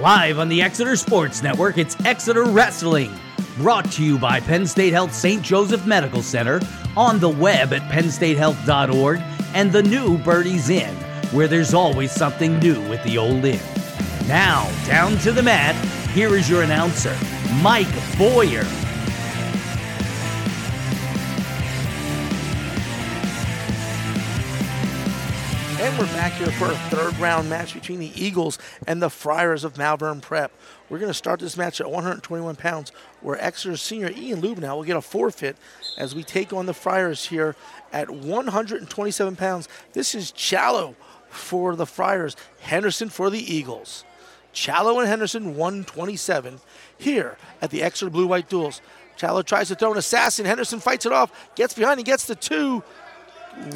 Live on the Exeter Sports Network, it's Exeter Wrestling. Brought to you by Penn State Health St. Joseph Medical Center, on the web at pennstatehealth.org, and the new Birdie's Inn, where there's always something new with the old inn. Now, down to the mat, here is your announcer, Mike Boyer. And we're back here for a third round match between the Eagles and the Friars of Malvern Prep. We're going to start this match at 121 pounds, where Exeter senior Ian Lubenow will get a forfeit as we take on the Friars here at 127 pounds. This is Challow for the Friars, Henderson for the Eagles. Challow and Henderson 127 here at the Exeter Blue White Duals. Challow tries to throw an assassin. Henderson fights it off, gets behind and gets the two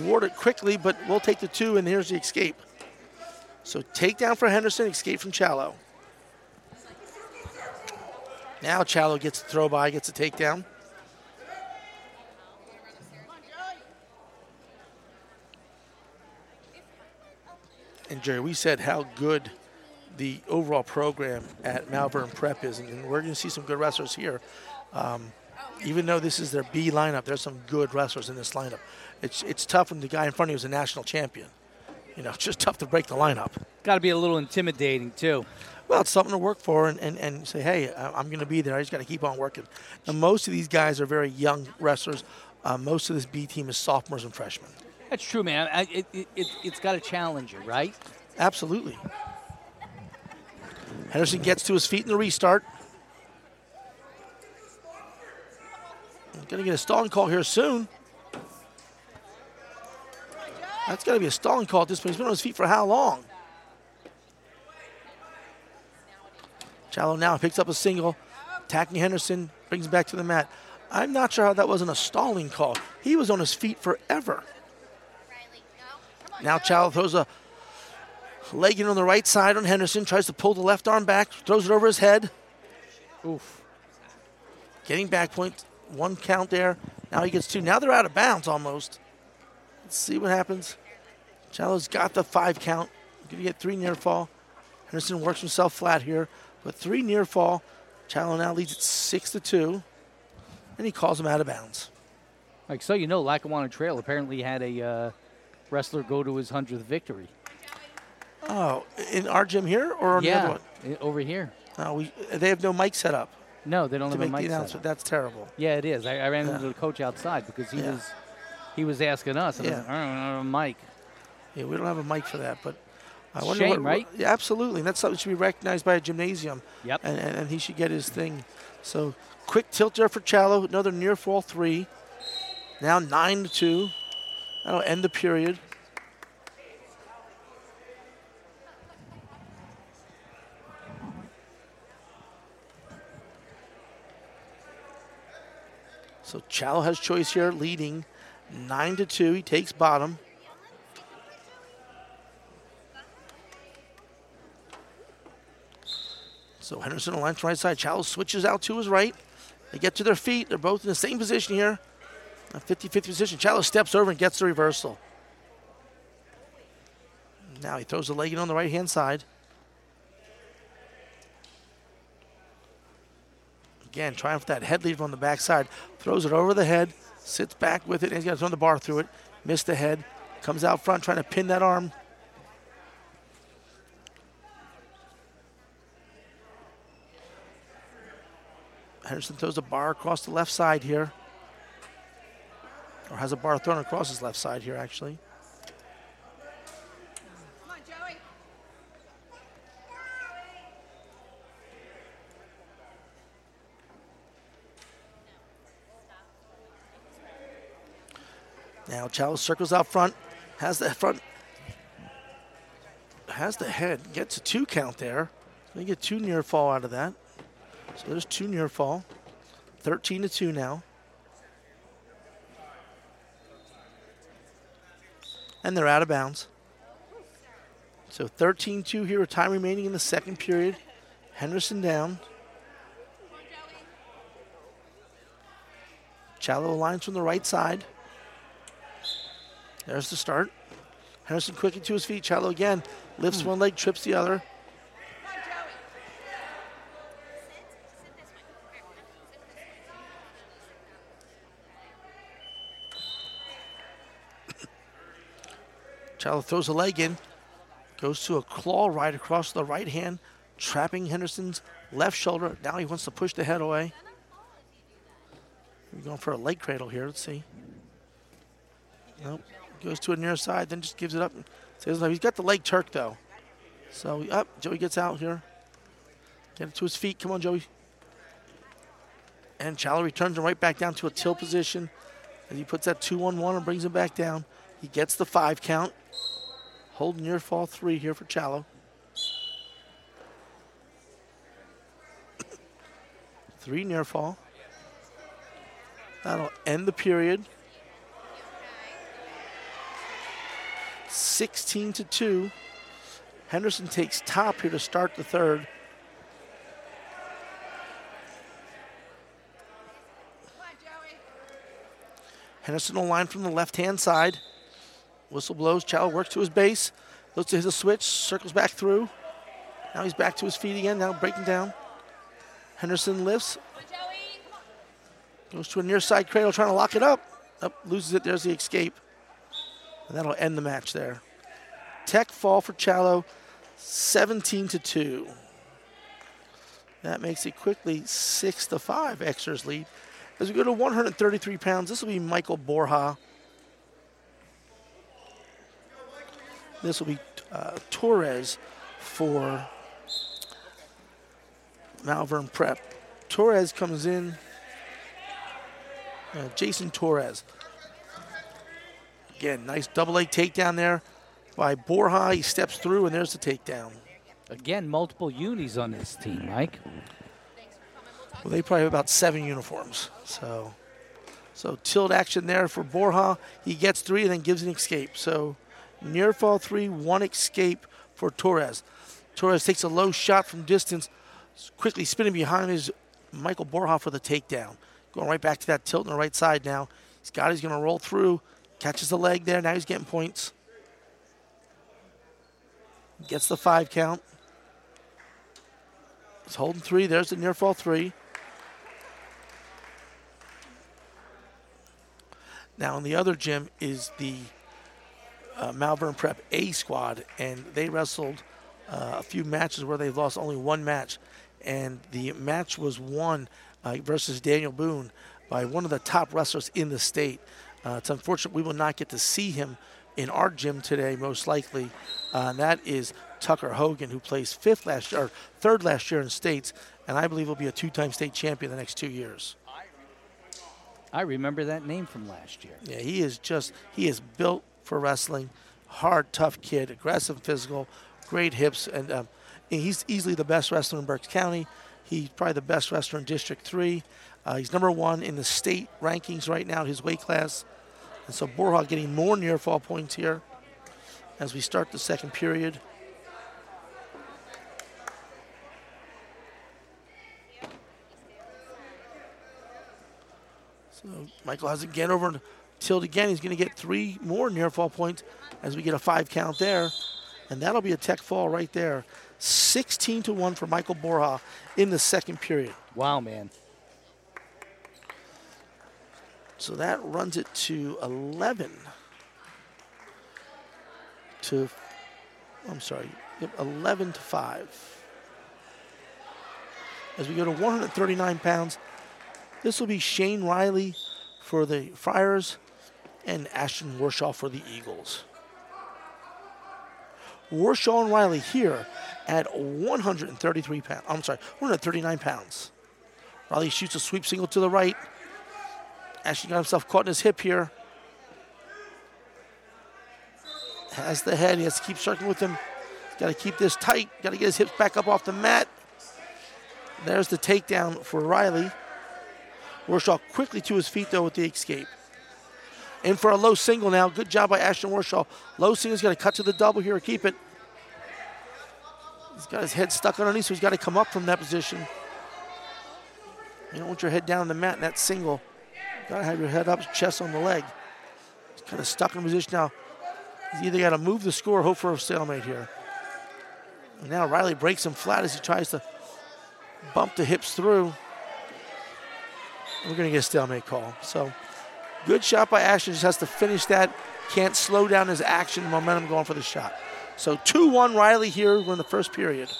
ward it quickly, but we'll take the two, and here's the escape. So takedown for Henderson, escape from Challow. Now Challow gets the throw by, gets a takedown. And Jerry, we said how good the overall program at Malvern Prep is, and we're going to see some good wrestlers here. Um, even though this is their B lineup, there's some good wrestlers in this lineup. It's it's tough when the guy in front of you is a national champion. You know, it's just tough to break the lineup. Got to be a little intimidating too. Well, it's something to work for and, and, and say, hey, I'm going to be there. I just got to keep on working. And most of these guys are very young wrestlers. Uh, most of this B team is sophomores and freshmen. That's true, man. I, it, it, it, it's got to challenge you, right? Absolutely. Henderson gets to his feet in the restart. Going to get a stalling call here soon. That's got to be a stalling call at this point. He's been on his feet for how long? Challow now picks up a single, attacking Henderson, brings him back to the mat. I'm not sure how that wasn't a stalling call. He was on his feet forever. Now Challow throws a leg in on the right side on Henderson, tries to pull the left arm back, throws it over his head. Oof. Getting back point, one count there. Now he gets two. Now they're out of bounds almost. Let's see what happens. Challow's got the five count. Gonna get three near fall. Henderson works himself flat here, but three near fall. Challow now leads it six to two, and he calls him out of bounds. Like so, you know, Lackawanna Trail apparently had a uh, wrestler go to his hundredth victory. Oh, in our gym here or on yeah, the other one? over here. No, we they have no mic set up No, they don't have a mic the set announcement. up. That's terrible. Yeah, it is. I, I ran Yeah. into the coach outside because he Yeah. was he was asking us. I Yeah. like, I don't have a mic. Yeah, we don't have a mic for that, but I wonder Shame, what, right? Yeah, absolutely. And that's something that should be recognized by a gymnasium. Yep. And, and, and he should get his thing. So quick tilt there for Challow. Another near fall three. Now nine to two. That'll end the period. So Challow has choice here, leading nine to two. He takes bottom. So Henderson aligns right side. Challow switches out to his right. They get to their feet. They're both in the same position here. A 50-50 position. Challow steps over and gets the reversal. Now he throws the leg in on the right-hand side. Again, trying for that head lead on the backside. Throws it over the head, sits back with it, and he's got to throw the bar through it. Missed the head. Comes out front trying to pin that arm. Henderson throws a bar across the left side here. Or has a bar thrown across his left side here, actually. Now Challis circles out front, has the front, has the head, gets a two count there. They get two near fall out of that. So there's two near fall. 13 to 2 now. And they're out of bounds. So 13 2 here with time remaining in the second period. Henderson down. Challow lines from the right side. There's the start. Henderson quickly to his feet. Challow again lifts hmm. one leg, trips the other. Challow throws a leg in, goes to a claw right across the right hand, trapping Henderson's left shoulder. Now he wants to push the head away. We're going for a leg cradle here. Let's see. Nope. Goes to a near side, then just gives it up. Says He's got the leg tuck though. So up, Joey gets out here. Get it to his feet. Come on, Joey. And Challow returns him right back down to a tilt position. And he puts that 2 1 1 and brings him back down. He gets the five count. Holding near fall three here for Challow. three near fall. That'll end the period. 16 to 2. Henderson takes top here to start the third. Henderson will line from the left hand side. Whistle blows. Chow works to his base. Looks to hit a switch. Circles back through. Now he's back to his feet again. Now breaking down. Henderson lifts. Goes to a near side cradle trying to lock it up. Up, loses it. There's the escape. And that'll end the match there. Tech fall for Challow, 17 to 2. That makes it quickly 6 to 5, Exeter's lead. As we go to 133 pounds, this will be Michael Borja. This will be uh, Torres for Malvern Prep. Torres comes in. Uh, Jason Torres. Again, nice double leg takedown there by Borja. He steps through, and there's the takedown. Again, multiple unis on this team, Mike. Well, they probably have about seven uniforms. So, so tilt action there for Borja. He gets three and then gives an escape. So, near fall three, one escape for Torres. Torres takes a low shot from distance, quickly spinning behind his Michael Borja for the takedown. Going right back to that tilt on the right side now. He's going to roll through. Catches the leg there. Now he's getting points. Gets the five count. He's holding three. There's the near fall three. Now in the other gym is the uh, Malvern Prep A squad, and they wrestled uh, a few matches where they've lost only one match, and the match was won uh, versus Daniel Boone by one of the top wrestlers in the state. Uh, it's unfortunate we will not get to see him in our gym today, most likely. Uh, and that is Tucker Hogan, who placed fifth last year, or third last year in states, and I believe will be a two-time state champion the next two years. I remember that name from last year. Yeah, he is just he is built for wrestling. Hard, tough kid, aggressive, physical, great hips, and um, he's easily the best wrestler in Berks County. He's probably the best wrestler in District Three. Uh, he's number one in the state rankings right now, his weight class. And so Borja getting more near fall points here as we start the second period. So Michael has again over tilt again. He's going to get three more near fall points as we get a five count there. And that'll be a tech fall right there. 16 to 1 for Michael Borja in the second period. Wow, man. So that runs it to 11 to, I'm sorry, 11 to 5. As we go to 139 pounds, this will be Shane Riley for the Friars and Ashton Warshaw for the Eagles. Warshaw and Riley here at 133 pounds. I'm sorry, 139 pounds. Riley shoots a sweep single to the right. Ashton got himself caught in his hip here. Has the head. He has to keep circling with him. He's got to keep this tight. Got to get his hips back up off the mat. There's the takedown for Riley. Warshaw quickly to his feet, though, with the escape. In for a low single now. Good job by Ashton Warshaw. Low single's got to cut to the double here keep it. He's got his head stuck underneath, so he's got to come up from that position. You don't want your head down the mat in that single. Got to have your head up, chest on the leg. He's kind of stuck in position now. He's either got to move the score or hope for a stalemate here. And now Riley breaks him flat as he tries to bump the hips through. We're going to get a stalemate call. So good shot by Ashton. Just has to finish that can't slow down his action momentum going for the shot. So 2-1 Riley here in the first period.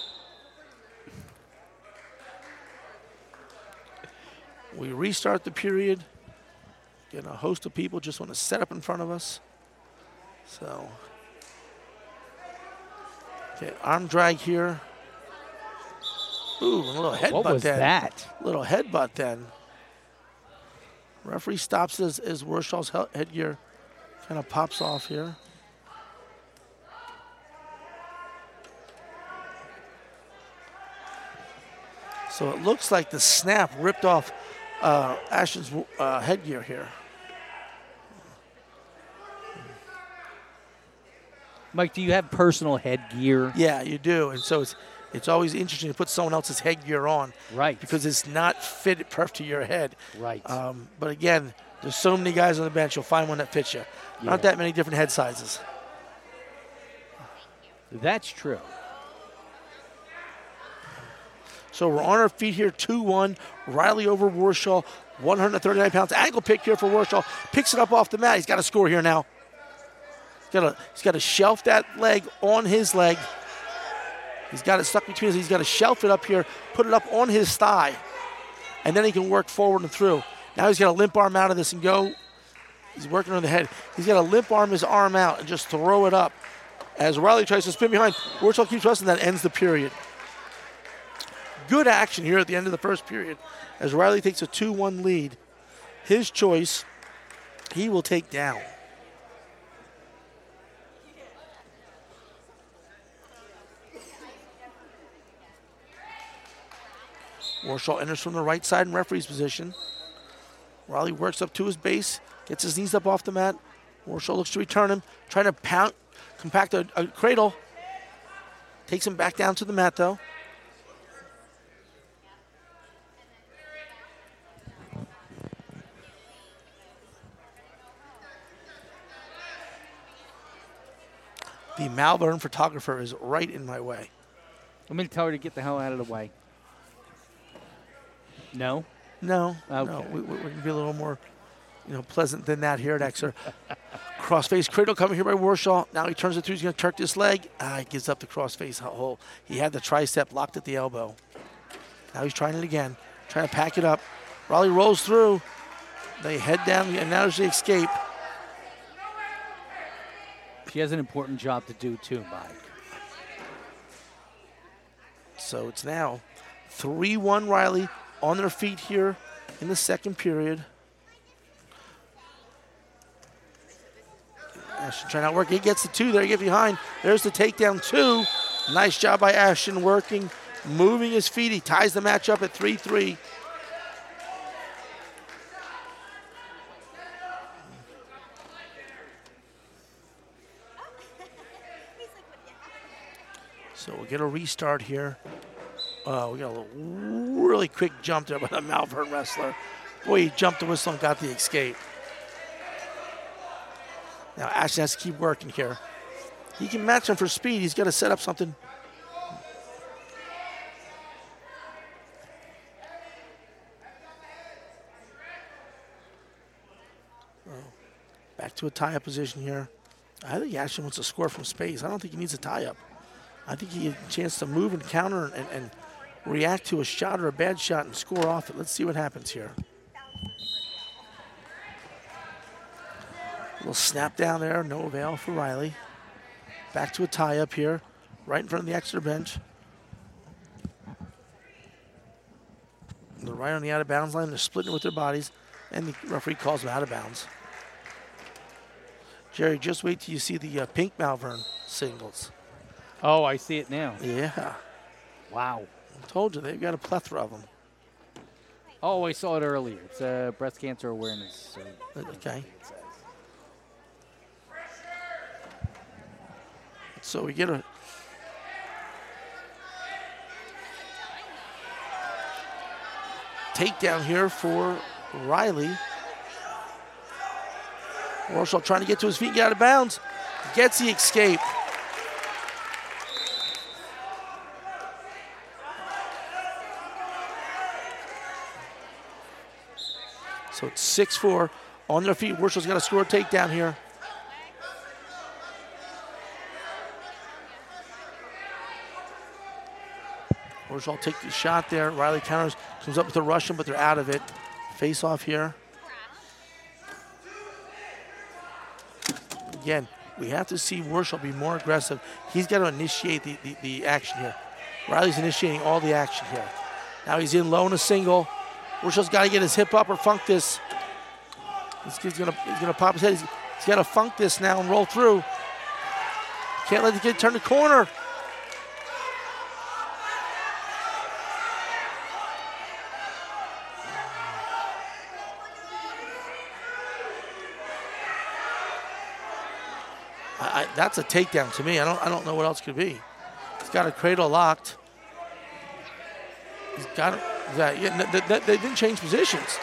We restart the period. Get a host of people just want to set up in front of us. So, okay, arm drag here. Ooh, a little headbutt What was then. that? Little headbutt then. Referee stops as, as Warshaw's headgear kind of pops off here. So it looks like the snap ripped off uh, Ashton's uh, headgear here. Mike, do you have personal headgear? Yeah, you do, and so it's it's always interesting to put someone else's headgear on Right. because it's not fit perfect to your head. Right. Um, but again, there's so many guys on the bench, you'll find one that fits you. Yeah. Not that many different head sizes. That's true. So we're on our feet here, 2-1. Riley over Warshaw, 139 pounds. Ankle pick here for Warshaw. Picks it up off the mat. He's got to score here now. He's got to, he's got to shelf that leg on his leg. He's got it stuck between us. He's got to shelf it up here, put it up on his thigh, and then he can work forward and through. Now he's got to limp arm out of this and go. He's working on the head. He's got to limp arm his arm out and just throw it up. As Riley tries to spin behind, Warshaw keeps wrestling. That ends the period good action here at the end of the first period as Riley takes a 2 1 lead. His choice, he will take down. Warshaw enters from the right side in referee's position. Riley works up to his base, gets his knees up off the mat. Warshaw looks to return him, trying to pound, compact a, a cradle. Takes him back down to the mat though. Malvern photographer is right in my way. I'm going to tell her to get the hell out of the way. No? No, no, Okay. we, we, we can be a little more, you know, pleasant than that here at Exeter. crossface cradle coming here by Warshaw. Now he turns it through. He's going to turk this leg. Ah, he gives up the crossface hole. He had the tricep locked at the elbow. Now he's trying it again, trying to pack it up. Riley rolls through. They head down, and now there's the escape. She has an important job to do, too, Mike. So it's now 3 1 Riley on their feet here in the second period. Ashton trying to work. He gets the two there. He gets behind. There's the takedown two. Nice job by Ashton working, moving his feet. He ties the match up at 3 3. Get a restart here. Uh, we got a really quick jump there by the Malvern wrestler. Boy, he jumped the whistle and got the escape. Now Ashton has to keep working here. He can match him for speed. He's got to set up something. Back to a tie-up position here. I think Ashton wants to score from space. I don't think he needs a tie-up. I think he had a chance to move and counter and, and react to a shot or a bad shot and score off it. Let's see what happens here. A little snap down there, no avail for Riley. Back to a tie up here, right in front of the Exeter bench. They're right on the out of bounds line. They're splitting it with their bodies, and the referee calls them out of bounds. Jerry, just wait till you see the uh, pink Malvern singles. Oh, I see it now. Yeah, Wow. I told you they've got a plethora of them. Oh, I saw it earlier. It's uh, breast cancer awareness. So Okay. So we get a takedown here for Riley. Marshall trying to get to his feet, get out of bounds. Gets the escape. So it's 6 4 on their feet. Warshaw's got to score a takedown here. Warshaw takes the shot there. Riley counters, comes up with a Russian, but they're out of it. Face off here. Again, we have to see Warshaw be more aggressive. He's got to initiate the, the, the action here. Riley's initiating all the action here. Now he's in low and a single. Warshaw's got to get his hip up or funk this. This kid's gonna he's gonna pop his head. He's, he's got to funk this now and roll through. Can't let the kid turn the corner. I, I, that's a takedown to me. I don't I don't know what else could be. He's got a cradle locked. He's got it. That, they didn't change positions.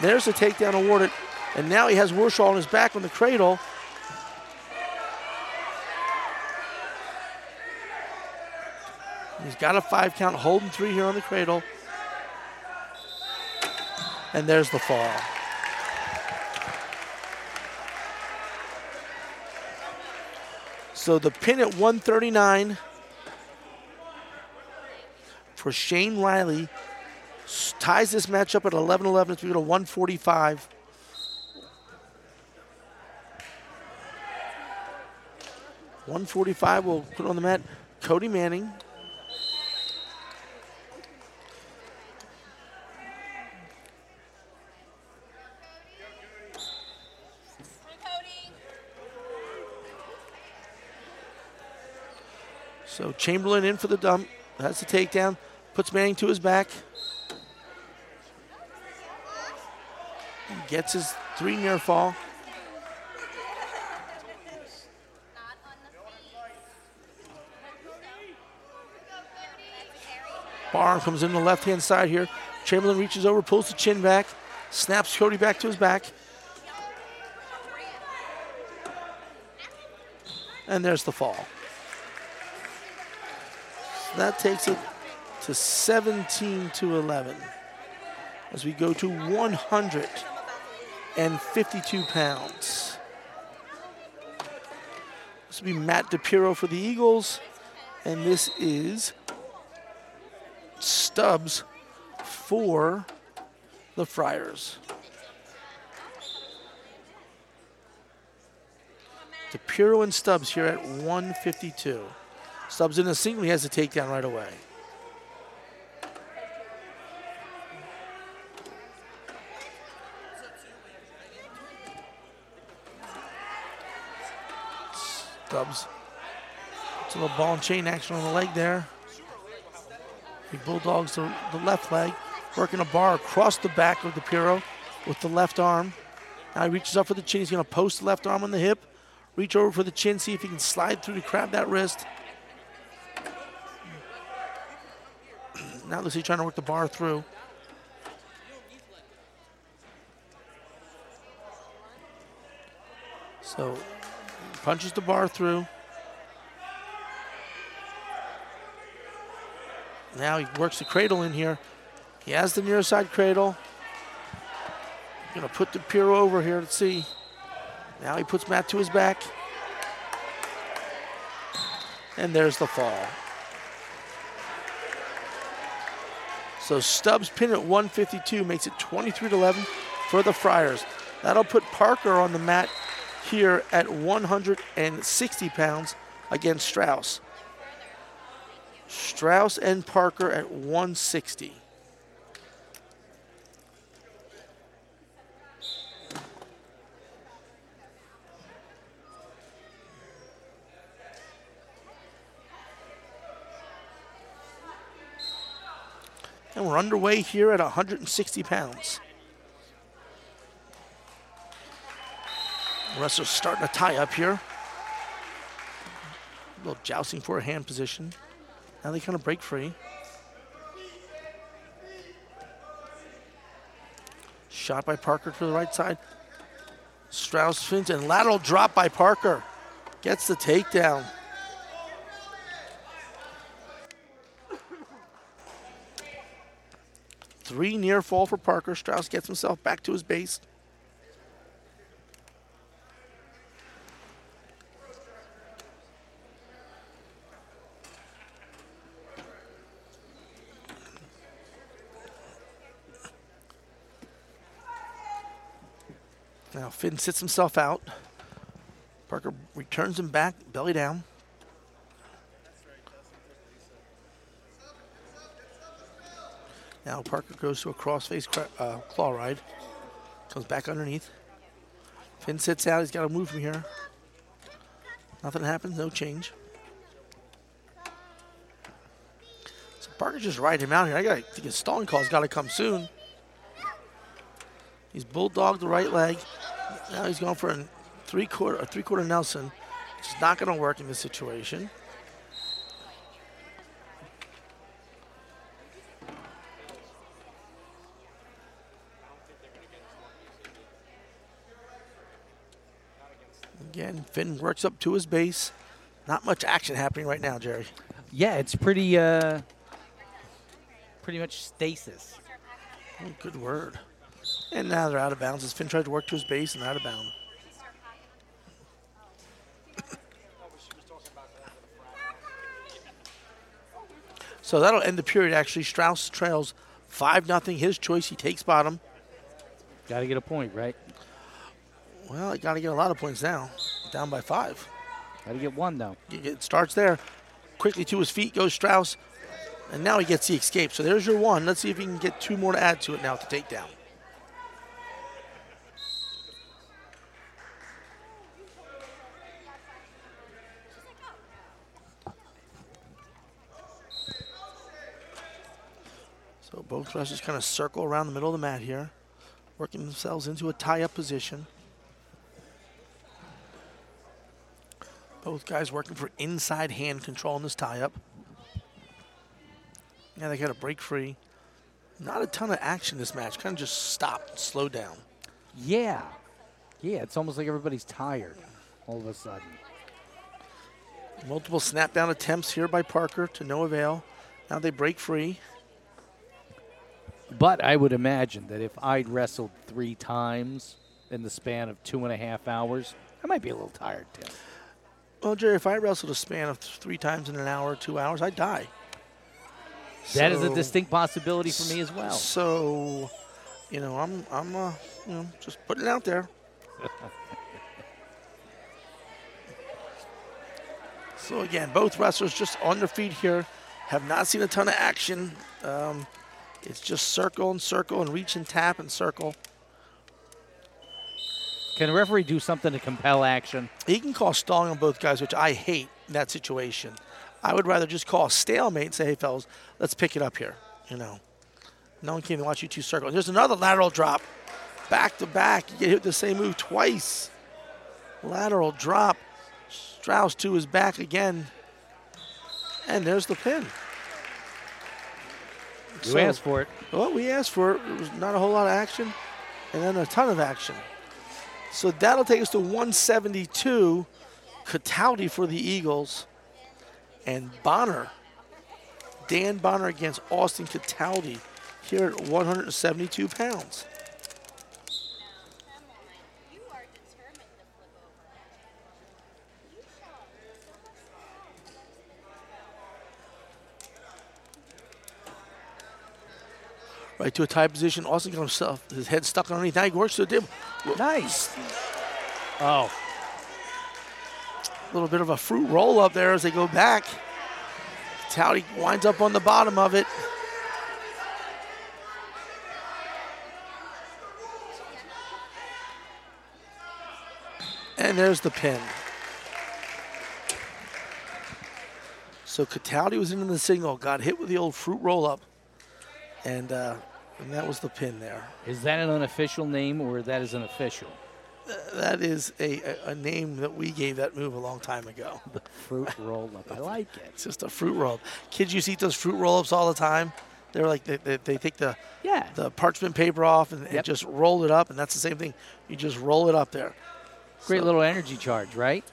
There's a takedown awarded, and now he has Warshaw on his back on the cradle. He's got a five count, holding three here on the cradle. And there's the fall. So the pin at 139 for Shane Riley ties this matchup at 11 11 as we go to 145. One forty-five. We'll put on the mat. Cody Manning. So Chamberlain in for the dump. That's the takedown. Puts Manning to his back. Gets his three near fall. Barr comes in the left hand side here. Chamberlain reaches over, pulls the chin back, snaps Cody back to his back. And there's the fall. So that takes it to 17 to 11 as we go to 152 pounds. This will be Matt DePiro for the Eagles, and this is Stubbs for the Friars. DePiro and Stubbs here at 152. Stubbs in a single, he has a takedown right away. Stubbs. It's a little ball and chain action on the leg there. He bulldogs the, the left leg, working a bar across the back of DePiro with the left arm. Now he reaches up for the chin. He's going to post the left arm on the hip, reach over for the chin, see if he can slide through to grab that wrist. Now Lucy trying to work the bar through. So punches the bar through. Now he works the cradle in here. He has the near side cradle. Gonna put the pier over here Let's see. Now he puts Matt to his back. And there's the fall. So Stubbs pin at 152 makes it 23 to 11 for the Friars. That'll put Parker on the mat here at 160 pounds against Strauss. Strauss and Parker at 160. And we're underway here at 160 pounds. Wrestlers starting to tie up here. A little jousting for a hand position. Now they kind of break free. Shot by Parker to the right side. Strauss fins and lateral drop by Parker. Gets the takedown. Three near fall for Parker. Strauss gets himself back to his base. Finn sits himself out. Parker returns him back, belly down. Now Parker goes to a crossface uh, claw ride. Comes back underneath. Finn sits out. He's got to move from here. Nothing happens. No change. So Parker just riding him out here. I got to think his stalling call's got to come soon. He's bulldogged the right leg. Now he's going for a three quarter, a three quarter Nelson. It's not going to work in this situation. Again, Finn works up to his base. Not much action happening right now, Jerry. Yeah, it's pretty, uh, pretty much stasis. Oh, good word. And now they're out of bounds as Finn tried to work to his base and out of bounds. so that'll end the period actually. Strauss trails 5 nothing. His choice. He takes bottom. Got to get a point, right? Well, got to get a lot of points now. Down by five. Got to get one, though. It starts there. Quickly to his feet goes Strauss. And now he gets the escape. So there's your one. Let's see if he can get two more to add to it now to take down. So both wrestlers kind of circle around the middle of the mat here, working themselves into a tie-up position. Both guys working for inside hand control in this tie-up. Yeah, they got a break free. Not a ton of action this match. Kind of just stopped, slowed down. Yeah. Yeah, it's almost like everybody's tired all of a sudden. Multiple snap down attempts here by Parker to no avail. Now they break free. But I would imagine that if I'd wrestled three times in the span of two and a half hours, I might be a little tired, Tim. Well, Jerry, if I wrestled a span of three times in an hour, two hours, I'd die. That so, is a distinct possibility for me as well. So, you know, I'm, I'm, uh, you know, just putting it out there. so again, both wrestlers just on their feet here, have not seen a ton of action. Um, it's just circle and circle and reach and tap and circle. Can the referee do something to compel action? He can call stalling on both guys, which I hate in that situation. I would rather just call a stalemate and say, hey, fellas, let's pick it up here. You know, no one came to watch you two circle. There's another lateral drop. Back to back. You get hit the same move twice. Lateral drop. Strauss to his back again. And there's the pin. You so, asked for it. Well, we asked for it. There was not a whole lot of action, and then a ton of action. So that'll take us to 172. Cataldi for the Eagles. And Bonner. Dan Bonner against Austin Cataldi here at 172 pounds. Right to a tie position. Austin got himself his head stuck underneath. Now he works to the dip. Nice. Oh. A little bit of a fruit roll up there as they go back. Towdy winds up on the bottom of it. And there's the pin. So Cataldi was into the signal, got hit with the old fruit roll up, and uh, and that was the pin there. Is that an unofficial name or that is an official? that is a, a, a, name that we gave that move a long time ago. The fruit roll up. I like it. It's just a fruit roll up. Kids used to eat those fruit roll ups all the time. They're like they, they, they, take the yeah. the parchment paper off and, yep. and, just roll it up, and that's the same thing. You just roll it up there. Great so, little energy charge, right?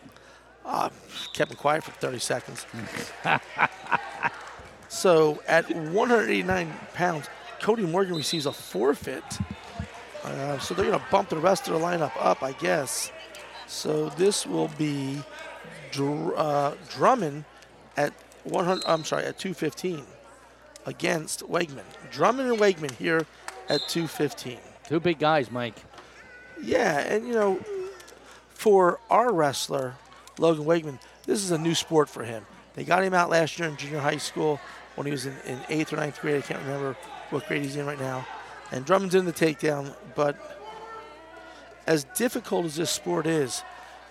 Uh, kept it quiet for 30 seconds. so at 189 pounds, Cody Morgan receives a forfeit. Uh, so they're going to bump the rest of the lineup up, I guess. So this will be Dr- uh, Drummond at 100. I'm sorry, at 215 against Wegman. Drummond and Wegman here at 215. Two big guys, Mike. Yeah, and you know, for our wrestler, Logan Wegman, this is a new sport for him. They got him out last year in junior high school when he was in, in eighth or ninth grade. I can't remember what grade he's in right now. And Drummond's in the takedown, but as difficult as this sport is,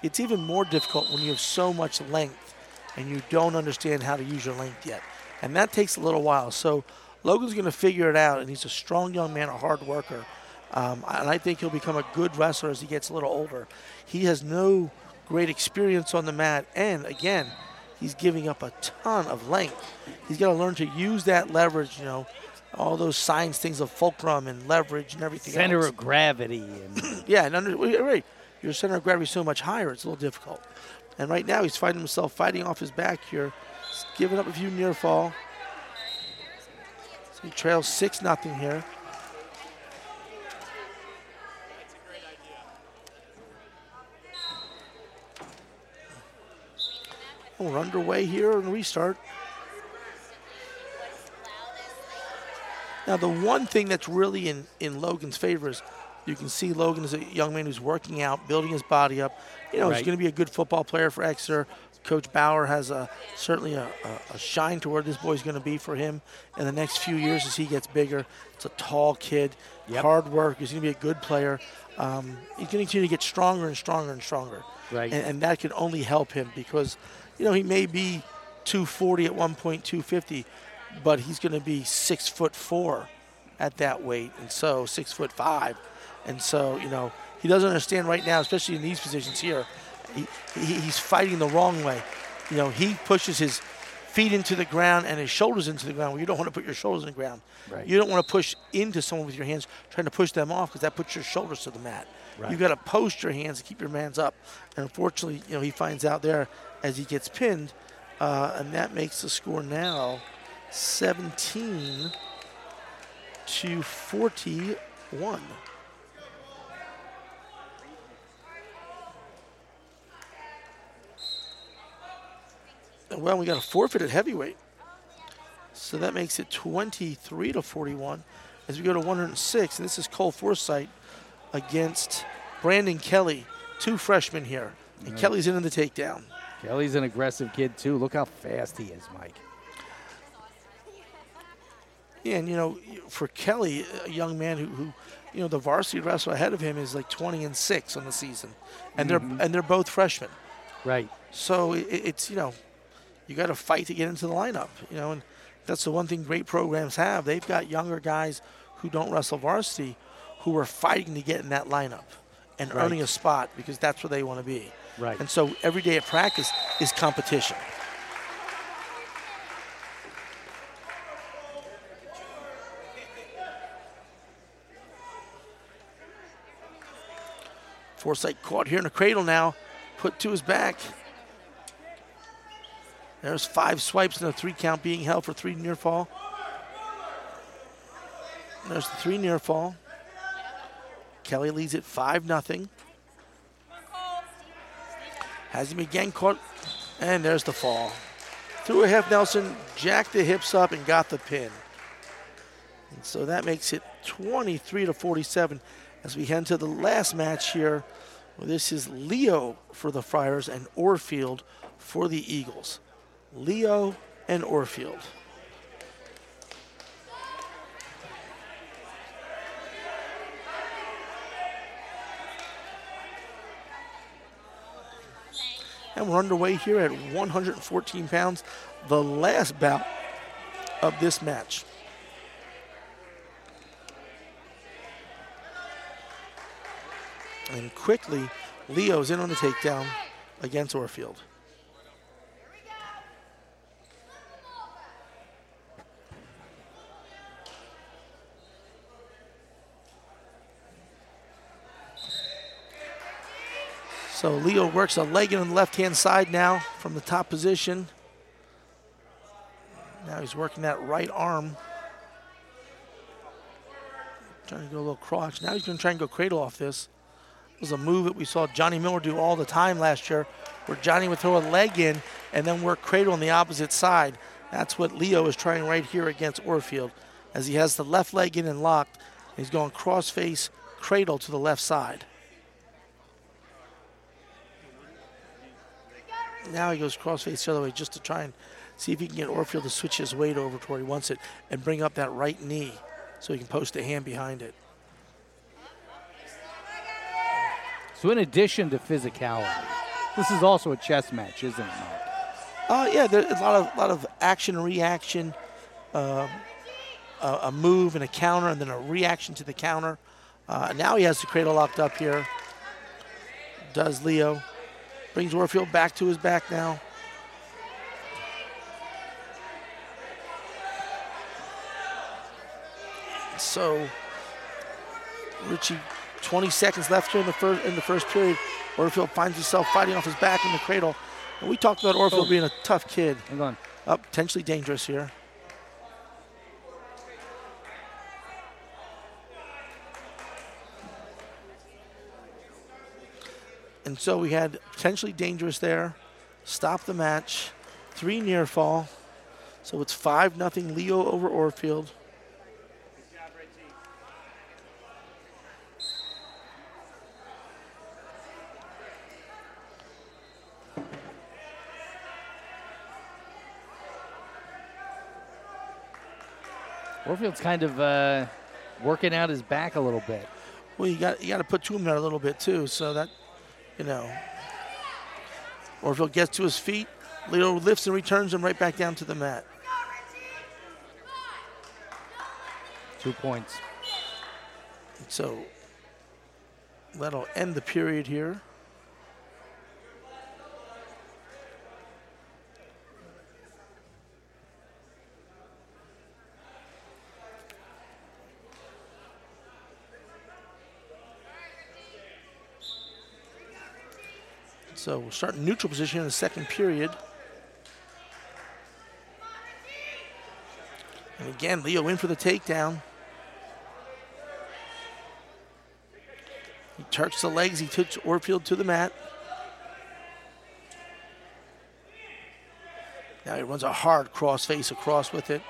it's even more difficult when you have so much length and you don't understand how to use your length yet. And that takes a little while. So Logan's going to figure it out, and he's a strong young man, a hard worker. Um, and I think he'll become a good wrestler as he gets a little older. He has no great experience on the mat, and again, he's giving up a ton of length. He's got to learn to use that leverage, you know, all those signs, things of fulcrum and leverage and everything Center else. of gravity. And Yeah, and under, right, your center of gravity is so much higher, it's a little difficult. And right now, he's finding himself fighting off his back here, He's giving up a few near fall. So he trails six nothing here. Oh, we're underway here and restart. Now, the one thing that's really in, in Logan's favor is you can see Logan is a young man who's working out, building his body up. You know, he's going to be a good football player for Exeter. Coach Bauer has a certainly a, a, a shine to where this boy's going to be for him in the next few years as he gets bigger. It's a tall kid, Yep. hard work. He's going to be a good player. Um, he's going to continue to get stronger and stronger and stronger. Right. And, and that can only help him because, you know, he may be 240 at one point, 250, but he's going to be six foot four at that weight, and so six foot five, and so you know he doesn't understand right now, especially in these positions here. He, he he's fighting the wrong way. You know, he pushes his feet into the ground and his shoulders into the ground. Well, you don't want to put your shoulders in the ground. Right. You don't want to push into someone with your hands, trying to push them off because that puts your shoulders to the mat. Right. You've got to post your hands and keep your hands up. And unfortunately, you know, he finds out there as he gets pinned, uh, and that makes the score now 17 to 41. Well, we got a forfeit at heavyweight. So that makes it 23 to 41 as we go to 106. And this is Cole Forsythe against Brandon Kelly, two freshmen here. And Kelly's in the takedown. Kelly's an aggressive kid too. Look how fast he is, Mike. Yeah, and you know, for Kelly, a young man who, who, you know, the varsity wrestler ahead of him is like 20 and six on the season, and they're mm-hmm. and they're both freshmen. Right. So it, it's you know, you got to fight to get into the lineup. You know, and that's the one thing great programs have. They've got younger guys who don't wrestle varsity, who are fighting to get in that lineup and Right. earning a spot because that's where they want to be. Right. And so every day at practice is competition. Forsythe caught here in the cradle now, put to his back. There's five swipes and a three count being held for three near fall. There's the three near fall. Kelly leads it 5 nothing. Has him again caught, and there's the fall. Through a half Nelson, jacked the hips up and got the pin. And so that makes it 23 to 47 as we head to the last match here. Well, this is Leo for the Friars and Orfield for the Eagles. Leo and Orfield. And we're underway here at 114 pounds, the last bout of this match. And quickly, Leo's in on the takedown against Orfield. So Leo works a leg in on the left-hand side now from the top position. Now he's working that right arm. Trying to go a little crotch. Now he's going to try and go cradle off this was a move that we saw Johnny Miller do all the time last year, where Johnny would throw a leg in and then work cradle on the opposite side. That's what Leo is trying right here against Orfield, as he has the left leg in and locked. And he's going crossface cradle to the left side. Now he goes crossface the other way just to try and see if he can get Orfield to switch his weight over to where he wants it and bring up that right knee so he can post a hand behind it. So in addition to physicality, this is also a chess match, isn't it, Mark? Uh, yeah, there's a lot of lot of action and reaction, um, a, a move and a counter, and then a reaction to the counter. Uh, now he has the cradle locked up here. Does Leo. Brings Orfield back to his back now. So Richie, 20 seconds left here in the first in the first period. Orfield finds himself fighting off his back in the cradle. And we talked about Orfield Oh. being a tough kid. Hang on. Up, potentially dangerous here. And so we had potentially dangerous there. Stop the match. Three near fall. So it's 5 nothing Leo over Orfield. Orfield's kind of uh, working out his back a little bit. Well, you got you got to put to him there a little bit too, so that, you know. Orfield gets to his feet. Leo lifts and returns him right back down to the mat. Two points. So that'll end the period here. So we'll start in neutral position in the second period. And again, Leo in for the takedown. He turks the legs. He takes Orfield to the mat. Now he runs a hard cross face across with it.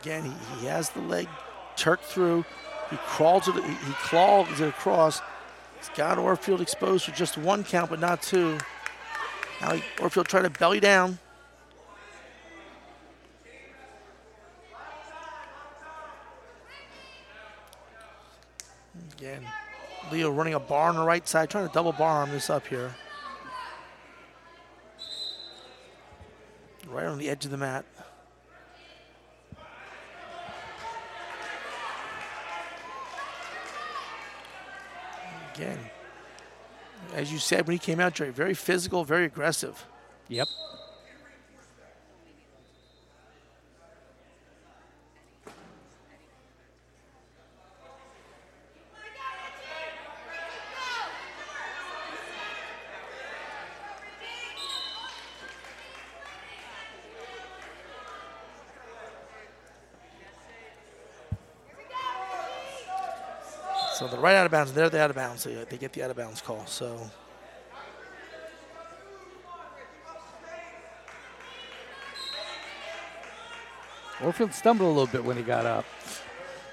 Again, he, he has the leg turked through. He crawls it. He, he claws it across. He's got Orfield exposed for just one count, but not two. Now he, Orfield trying to belly down. Again, Leo running a bar on the right side, trying to double bar arm this up here. Right on the edge of the mat. Again, as you said when he came out, Dre, very physical, very aggressive. Yep. Right out of bounds, they're the out of bounds. They, they get the out of bounds call. So Orfield stumbled a little bit when he got up.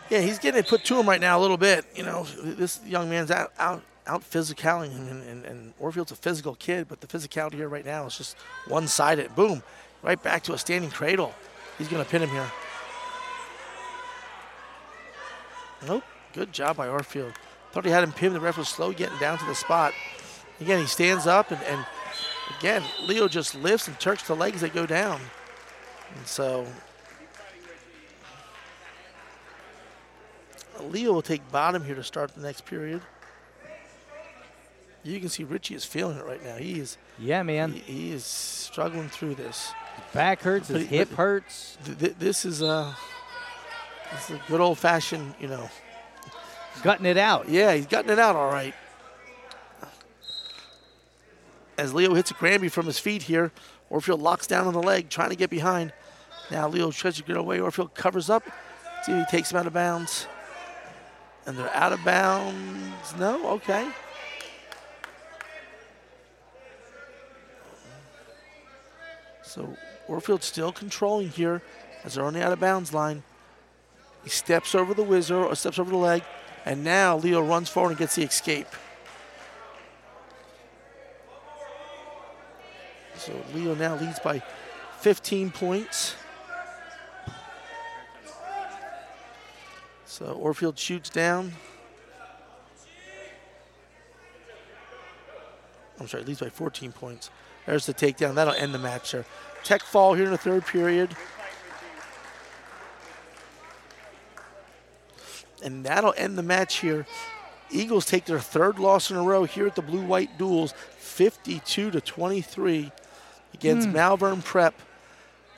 yeah, he's getting it put to him right now a little bit. You know, this young man's out out out physicaling him, and, and, and Orfield's a physical kid, but the physicality here right now is just one sided. Boom, right back to a standing cradle. He's gonna pin him here. Nope. Good job by Orfield. Thought he had him pinned. The ref was slow getting down to the spot. Again, he stands up, and, and again, Leo just lifts and turks the legs that go down. And so Leo will take bottom here to start the next period. You can see Richie is feeling it right now. He is Yeah, man. he, he is struggling through this. His back hurts. His But- hip but- hurts. Th- th- this is a this is a good old fashioned, you know. Gutting it out. Yeah, he's gotten it out all right. As Leo hits a Granby from his feet here, Orfield locks down on the leg, trying to get behind. Now Leo tries to get away. Orfield covers up. See if he takes him out of bounds. And they're out of bounds. No? Okay. So Orfield still controlling here as they're on the out of bounds line. He steps over the whizzer or steps over the leg, and now Leo runs forward and gets the escape. So Leo now leads by 15 points. So Orfield shoots down. I'm sorry, leads by 14 points. There's the takedown. That'll end the match there. Tech fall here in the third period. And that'll end the match here. Eagles take their third loss in a row here at the Blue White Duals, 52 to 23 against mm. Malvern Prep.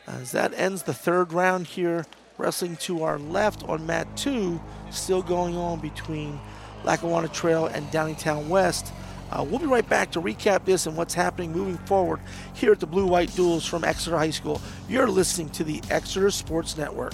As that ends the third round here, wrestling to our left on mat two, still going on between Lackawanna Trail and Downingtown West. Uh, we'll be right back to recap this and what's happening moving forward here at the Blue White Duals from Exeter High School. You're listening to the Exeter Sports Network.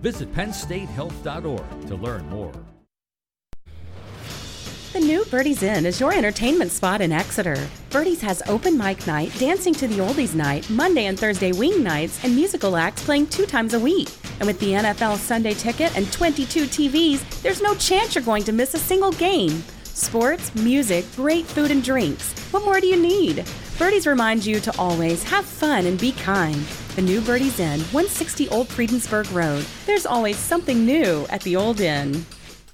Visit PennStateHealth.org to learn more. The new Birdie's Inn is your entertainment spot in Exeter. Birdie's has open mic night, dancing to the oldies night, Monday and Thursday wing nights, and musical acts playing two times a week. And with the NFL Sunday ticket and 22 TVs, there's no chance you're going to miss a single game. Sports, music, great food and drinks. What more do you need? Birdie's reminds you to always have fun and be kind. The new Birdie's Inn, 160 Old Friedensburg Road. There's always something new at the Old Inn.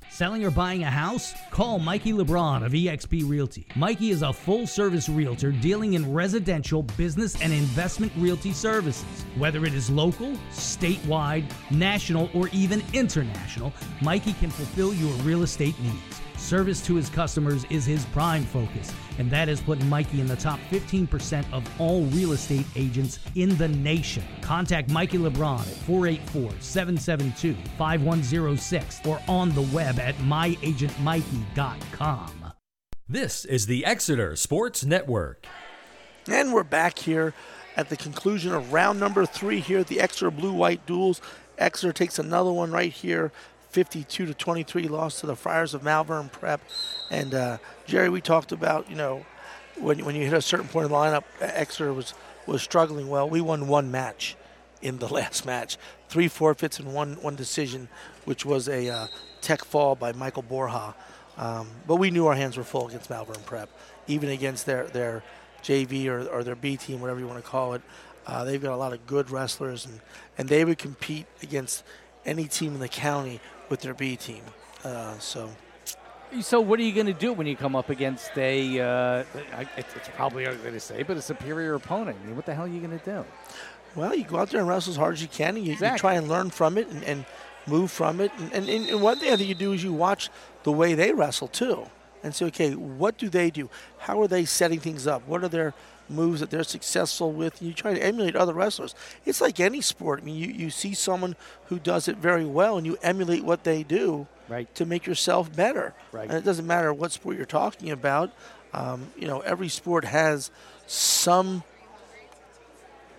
Selling or buying a house? Call Mikey LeBron of eXp Realty. Mikey is a full service realtor dealing in residential, business, and investment realty services. Whether it is local, statewide, national, or even international, Mikey can fulfill your real estate needs. Service to his customers is his prime focus, and that has put Mikey in the top 15% of all real estate agents in the nation. Contact Mikey LeBron at 484 772 5106 or on the web at myagentmikey.com. This is the Exeter Sports Network. And we're back here at the conclusion of round number three here at the Exeter Blue White Duals. Exeter takes another one right here 52 to 23 loss to the Friars of Malvern Prep. And uh, Jerry, we talked about you know when when you hit a certain point in the lineup, Exeter was was struggling. Well, we won one match in the last match, three forfeits and one one decision, which was a uh, tech fall by Michael Borja. Um, but we knew our hands were full against Malvern Prep, even against their their JV or, or their B team, whatever you want to call it. Uh, they've got a lot of good wrestlers, and, and they would compete against any team in the county with their B team. Uh, so. So what are you going to do when you come up against a? Uh, it's probably ugly to say, but a superior opponent. I mean, what the hell are you going to do? Well, you go out there and wrestle as hard as you can, and you, exactly. you try and learn from it and, and move from it. And, and, and, one thing I think you do is you watch the way they wrestle too, and say, okay, what do they do? How are they setting things up? What are their moves that they're successful with, and you try to emulate other wrestlers. It's like any sport. I mean, you, you see someone who does it very well, and you emulate what they do right. to make yourself better. Right. And it doesn't matter what sport you're talking about. Um, you know, every sport has some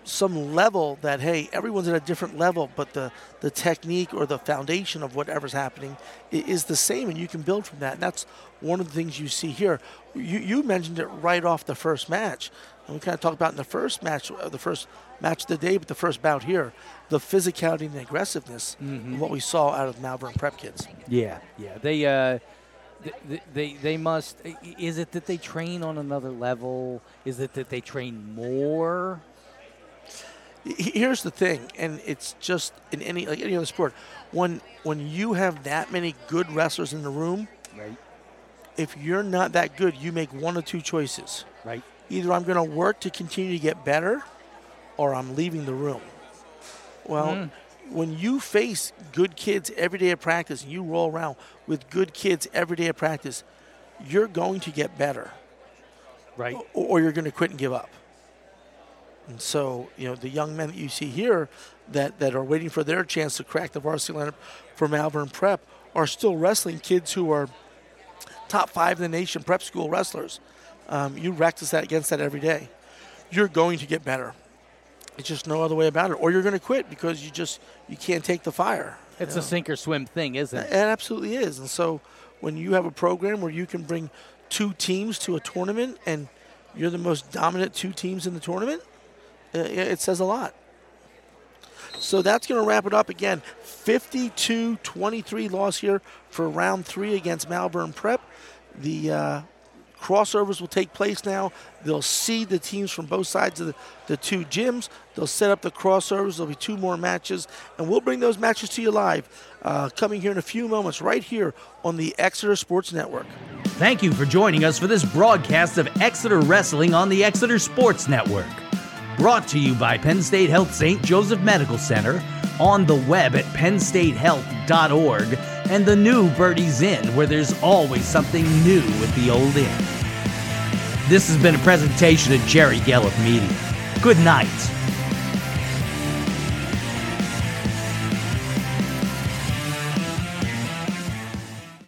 some level that hey everyone's at a different level but the the technique or the foundation of whatever's happening is the same and you can build from that and that's one of the things you see here you, you mentioned it right off the first match and we kind of talked about in the first match, uh, the first match of the day, but the first bout here, the physicality and the aggressiveness mm-hmm. of what we saw out of Malvern Prep kids. Yeah, yeah, they. Uh, they, they, they must. Is it that they train on another level? Is it that they train more? Here's the thing, and it's just in any like any other sport, when when you have that many good wrestlers in the room, Right. if you're not that good, you make one or two choices. Right. Either I'm going to work to continue to get better, or I'm leaving the room. Well, mm. when you face good kids every day of practice, and you roll around with good kids every day of practice, you're going to get better Right. or, or you're going to quit and give up. And so, you know, the young men that you see here that, that are waiting for their chance to crack the varsity lineup for Malvern Prep are still wrestling kids who are top five in the nation prep school wrestlers. Um, you practice that against that every day. You're going to get better. It's just no other way about it. Or you're going to quit because you just you can't take the fire. It's a sink or swim thing, isn't It it? absolutely is. And so when you have a program where you can bring two teams to a tournament and you're the most dominant two teams in the tournament, it says a lot. So that's going to wrap it up again. 52 23 loss here for round three against Malvern Prep. The uh, crossovers will take place now. They'll see the teams from both sides of the, the two gyms. They'll set up the crossovers. There'll be two more matches, and we'll bring those matches to you live uh, coming here in a few moments right here on the Exeter Sports Network. Thank you for joining us for this broadcast of Exeter Wrestling on the Exeter Sports Network. Brought to you by Penn State Health St. Joseph Medical Center, on the web at pennstatehealth.org, and the new Birdie's Inn, where there's always something new at the old inn. This has been a presentation of Jerry Gelliff Media. Good night.